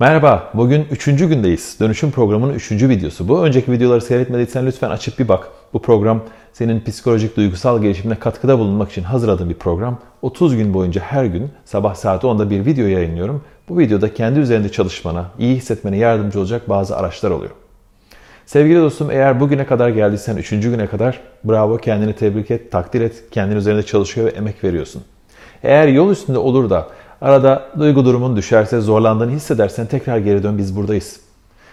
Merhaba, bugün 3. gündeyiz. Dönüşüm programının 3. videosu bu. Önceki videoları seyretmediysen lütfen açıp bir bak. Bu program senin psikolojik, duygusal gelişimine katkıda bulunmak için hazırladığım bir program. 30 gün boyunca her gün sabah saat 10'da bir video yayınlıyorum. Bu videoda kendi üzerinde çalışmana, iyi hissetmene yardımcı olacak bazı araçlar oluyor. Sevgili dostum eğer bugüne kadar geldiysen 3. güne kadar bravo kendini tebrik et, takdir et. Kendin üzerinde çalışıyor ve emek veriyorsun. Eğer yol üstünde olur da arada duygu durumun düşerse, zorlandığını hissedersen tekrar geri dön biz buradayız.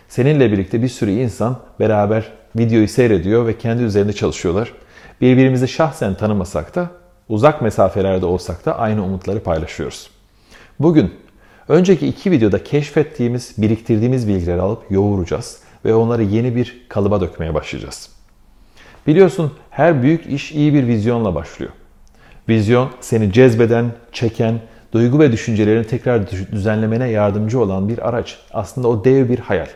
Seninle birlikte bir sürü insan beraber videoyu seyrediyor ve kendi üzerinde çalışıyorlar. Birbirimizi şahsen tanımasak da uzak mesafelerde olsak da aynı umutları paylaşıyoruz. Bugün önceki iki videoda keşfettiğimiz, biriktirdiğimiz bilgileri alıp yoğuracağız ve onları yeni bir kalıba dökmeye başlayacağız. Biliyorsun her büyük iş iyi bir vizyonla başlıyor. Vizyon seni cezbeden, çeken, duygu ve düşüncelerini tekrar düzenlemene yardımcı olan bir araç. Aslında o dev bir hayal.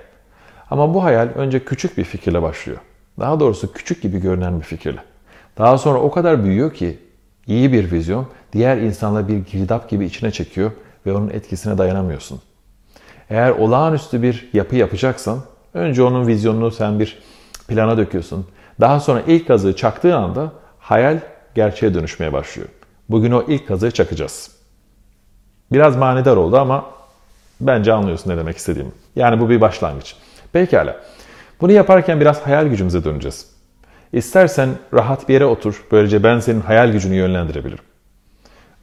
Ama bu hayal önce küçük bir fikirle başlıyor. Daha doğrusu küçük gibi görünen bir fikirle. Daha sonra o kadar büyüyor ki iyi bir vizyon diğer insanla bir girdap gibi içine çekiyor ve onun etkisine dayanamıyorsun. Eğer olağanüstü bir yapı yapacaksan önce onun vizyonunu sen bir plana döküyorsun. Daha sonra ilk kazığı çaktığı anda hayal gerçeğe dönüşmeye başlıyor. Bugün o ilk kazığı çakacağız. Biraz manidar oldu ama bence anlıyorsun ne demek istediğimi. Yani bu bir başlangıç. Pekala. Bunu yaparken biraz hayal gücümüze döneceğiz. İstersen rahat bir yere otur. Böylece ben senin hayal gücünü yönlendirebilirim.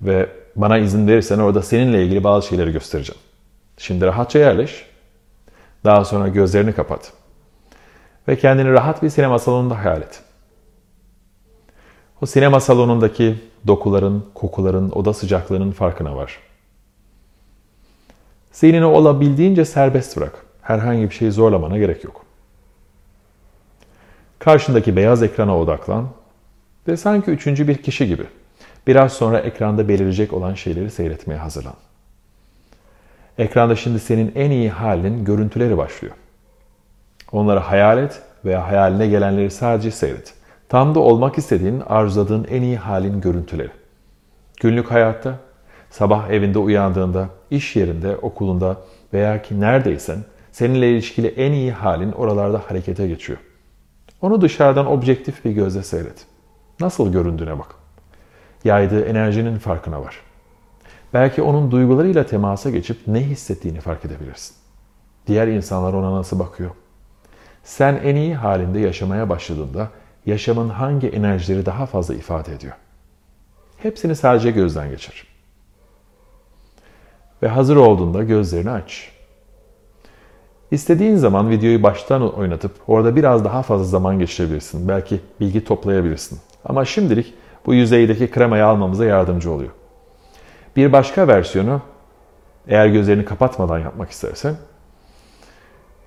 Ve bana izin verirsen orada seninle ilgili bazı şeyleri göstereceğim. Şimdi rahatça yerleş. Daha sonra gözlerini kapat. Ve kendini rahat bir sinema salonunda hayal et. O sinema salonundaki dokuların, kokuların, oda sıcaklığının farkına var. Zihnini olabildiğince serbest bırak. Herhangi bir şeyi zorlamana gerek yok. Karşındaki beyaz ekrana odaklan ve sanki üçüncü bir kişi gibi biraz sonra ekranda belirecek olan şeyleri seyretmeye hazırlan. Ekranda şimdi senin en iyi halin görüntüleri başlıyor. Onları hayal et veya hayaline gelenleri sadece seyret. Tam da olmak istediğin, arzuladığın en iyi halin görüntüleri. Günlük hayatta, sabah evinde uyandığında, iş yerinde, okulunda veya ki neredeysen seninle ilişkili en iyi halin oralarda harekete geçiyor. Onu dışarıdan objektif bir gözle seyret. Nasıl göründüğüne bak. Yaydığı enerjinin farkına var. Belki onun duygularıyla temasa geçip ne hissettiğini fark edebilirsin. Diğer insanlar ona nasıl bakıyor? Sen en iyi halinde yaşamaya başladığında yaşamın hangi enerjileri daha fazla ifade ediyor? Hepsini sadece gözden geçir. Ve hazır olduğunda gözlerini aç. İstediğin zaman videoyu baştan oynatıp orada biraz daha fazla zaman geçirebilirsin. Belki bilgi toplayabilirsin. Ama şimdilik bu yüzeydeki kremayı almamıza yardımcı oluyor. Bir başka versiyonu eğer gözlerini kapatmadan yapmak istersen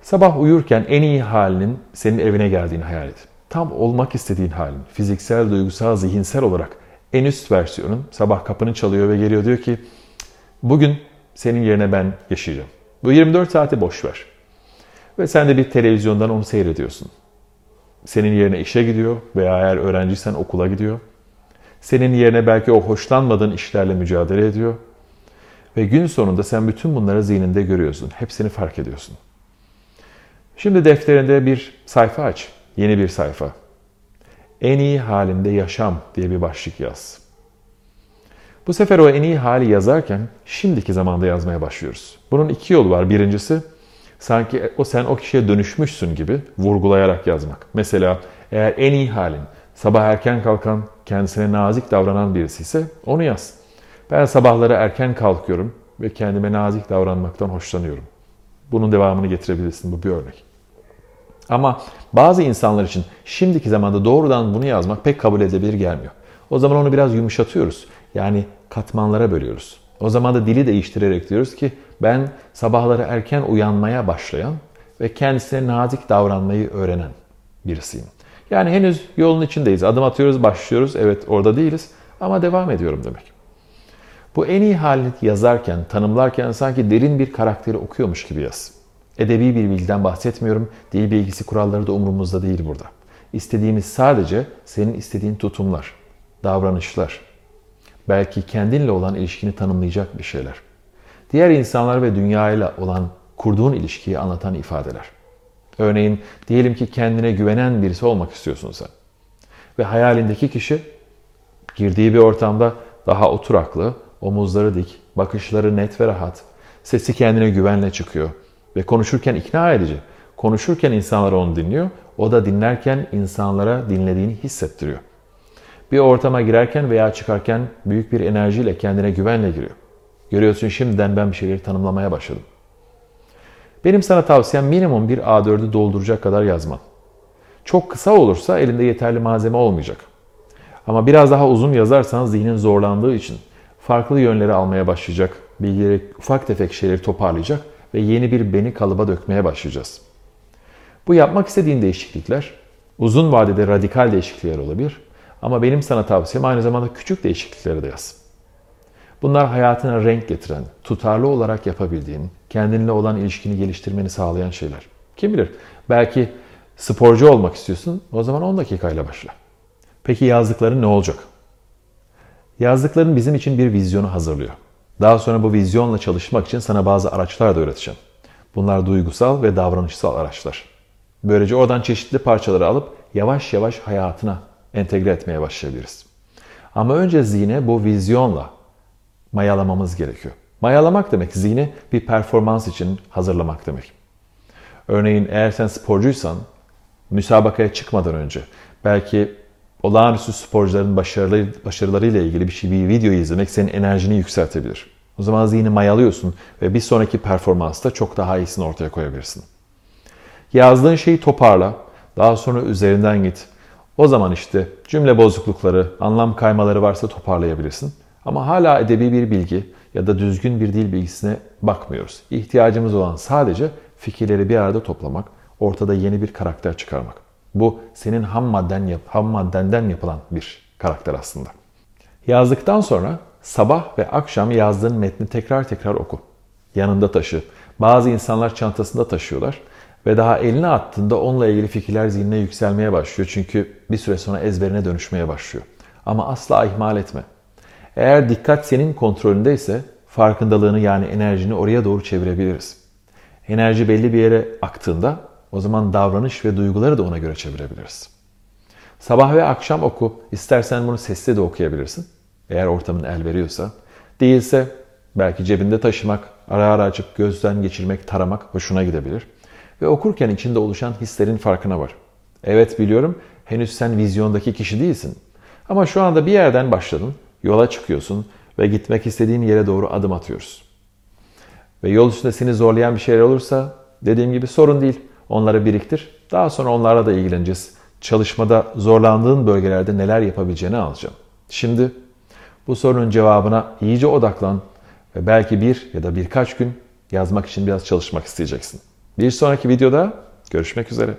sabah uyurken en iyi halinin senin evine geldiğini hayal et. Tam olmak istediğin halin, fiziksel, duygusal, zihinsel olarak en üst versiyonun sabah kapını çalıyor ve geliyor diyor ki bugün senin yerine ben yaşayacağım. Bu 24 saati boş ver. Ve sen de bir televizyondan onu seyrediyorsun. Senin yerine işe gidiyor veya eğer öğrenciysen okula gidiyor. Senin yerine belki o hoşlanmadığın işlerle mücadele ediyor. Ve gün sonunda sen bütün bunları zihninde görüyorsun. Hepsini fark ediyorsun. Şimdi defterinde bir sayfa aç. Yeni bir sayfa. En iyi halinde yaşam diye bir başlık yaz. Bu sefer o en iyi hali yazarken şimdiki zamanda yazmaya başlıyoruz. Bunun iki yolu var. Birincisi sanki o sen o kişiye dönüşmüşsün gibi vurgulayarak yazmak. Mesela eğer en iyi halin sabah erken kalkan, kendisine nazik davranan birisi ise onu yaz. Ben sabahları erken kalkıyorum ve kendime nazik davranmaktan hoşlanıyorum. Bunun devamını getirebilirsin. Bu bir örnek. Ama bazı insanlar için şimdiki zamanda doğrudan bunu yazmak pek kabul edilebilir gelmiyor. O zaman onu biraz yumuşatıyoruz. Yani katmanlara bölüyoruz. O zaman da dili değiştirerek diyoruz ki ben sabahları erken uyanmaya başlayan ve kendisine nazik davranmayı öğrenen birisiyim. Yani henüz yolun içindeyiz. Adım atıyoruz, başlıyoruz. Evet orada değiliz ama devam ediyorum demek. Bu en iyi halini yazarken, tanımlarken sanki derin bir karakteri okuyormuş gibi yaz. Edebi bir bilgiden bahsetmiyorum. Dil bilgisi kuralları da umurumuzda değil burada. İstediğimiz sadece senin istediğin tutumlar, davranışlar. Belki kendinle olan ilişkini tanımlayacak bir şeyler. Diğer insanlar ve dünyayla olan kurduğun ilişkiyi anlatan ifadeler. Örneğin diyelim ki kendine güvenen birisi olmak istiyorsun sen. Ve hayalindeki kişi girdiği bir ortamda daha oturaklı, omuzları dik, bakışları net ve rahat, sesi kendine güvenle çıkıyor ve konuşurken ikna edici. Konuşurken insanlar onu dinliyor, o da dinlerken insanlara dinlediğini hissettiriyor. Bir ortama girerken veya çıkarken büyük bir enerjiyle kendine güvenle giriyor. Görüyorsun şimdiden ben bir şeyleri tanımlamaya başladım. Benim sana tavsiyem minimum bir A4'ü dolduracak kadar yazman. Çok kısa olursa elinde yeterli malzeme olmayacak. Ama biraz daha uzun yazarsan zihnin zorlandığı için farklı yönleri almaya başlayacak, bilgileri ufak tefek şeyleri toparlayacak ve yeni bir beni kalıba dökmeye başlayacağız. Bu yapmak istediğin değişiklikler uzun vadede radikal değişiklikler olabilir ama benim sana tavsiyem aynı zamanda küçük değişiklikleri de yaz. Bunlar hayatına renk getiren, tutarlı olarak yapabildiğin, kendinle olan ilişkini geliştirmeni sağlayan şeyler. Kim bilir belki sporcu olmak istiyorsun o zaman 10 dakikayla başla. Peki yazdıkların ne olacak? Yazdıkların bizim için bir vizyonu hazırlıyor. Daha sonra bu vizyonla çalışmak için sana bazı araçlar da öğreteceğim. Bunlar duygusal ve davranışsal araçlar. Böylece oradan çeşitli parçaları alıp yavaş yavaş hayatına entegre etmeye başlayabiliriz. Ama önce zihne bu vizyonla mayalamamız gerekiyor. Mayalamak demek zihni bir performans için hazırlamak demek. Örneğin eğer sen sporcuysan müsabakaya çıkmadan önce belki olağanüstü sporcuların başarıları, başarılarıyla ilgili bir şey, bir video izlemek senin enerjini yükseltebilir. O zaman zihni mayalıyorsun ve bir sonraki performansta çok daha iyisini ortaya koyabilirsin. Yazdığın şeyi toparla, daha sonra üzerinden git. O zaman işte cümle bozuklukları, anlam kaymaları varsa toparlayabilirsin. Ama hala edebi bir bilgi ya da düzgün bir dil bilgisine bakmıyoruz. İhtiyacımız olan sadece fikirleri bir arada toplamak, ortada yeni bir karakter çıkarmak. Bu senin ham madden ham maddenden yapılan bir karakter aslında. Yazdıktan sonra sabah ve akşam yazdığın metni tekrar tekrar oku. Yanında taşı. Bazı insanlar çantasında taşıyorlar ve daha eline attığında onunla ilgili fikirler zihnine yükselmeye başlıyor. Çünkü bir süre sonra ezberine dönüşmeye başlıyor. Ama asla ihmal etme. Eğer dikkat senin kontrolündeyse farkındalığını yani enerjini oraya doğru çevirebiliriz. Enerji belli bir yere aktığında o zaman davranış ve duyguları da ona göre çevirebiliriz. Sabah ve akşam oku. İstersen bunu sesli de okuyabilirsin. Eğer ortamın el veriyorsa. Değilse belki cebinde taşımak, ara ara açıp gözden geçirmek, taramak hoşuna gidebilir. Ve okurken içinde oluşan hislerin farkına var. Evet biliyorum henüz sen vizyondaki kişi değilsin. Ama şu anda bir yerden başladın, yola çıkıyorsun ve gitmek istediğin yere doğru adım atıyoruz. Ve yol üstünde seni zorlayan bir şeyler olursa dediğim gibi sorun değil. Onları biriktir. Daha sonra onlarla da ilgileneceğiz. Çalışmada zorlandığın bölgelerde neler yapabileceğini alacağım. Şimdi bu sorunun cevabına iyice odaklan ve belki bir ya da birkaç gün yazmak için biraz çalışmak isteyeceksin. Bir sonraki videoda görüşmek üzere.